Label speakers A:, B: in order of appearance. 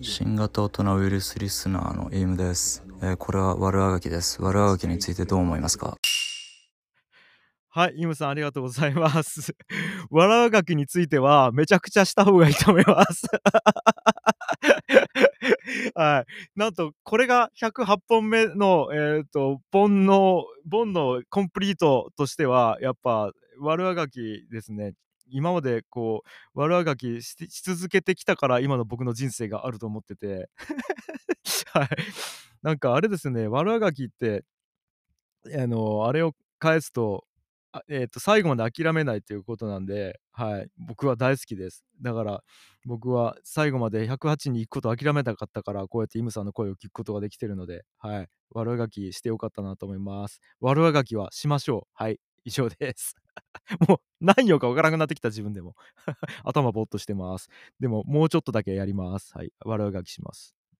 A: 新型大人ウイルスリスナーのエイムです。えーこれは悪あがきです。悪あがきについてどう思いますか？
B: はい、イムさんありがとうございます。わらがきについてはめちゃくちゃした方がいいと思います。はい。なんと、これが108本目の、えっ、と、煩悩、煩悩コンプリートとしては、やっぱ、悪あがきですね。今までこう、悪あがきし続けてきたから今の僕の人生があると思ってて。はい。なんかあれですね、悪あがきって、あの、あれを返すと、えっ、と、最後まで諦めないということなんで、はい。僕は大好きです。だから、僕は最後まで108に行くことを諦めなかったから、こうやってイムさんの声を聞くことができてるので、はい。悪あがきしてよかったなと思います。悪あがきはしましょう。はい。以上です。もう何曜かわからなくなってきた自分でも。頭ぼーっとしてます。でも、もうちょっとだけやります。はい。悪あがきします。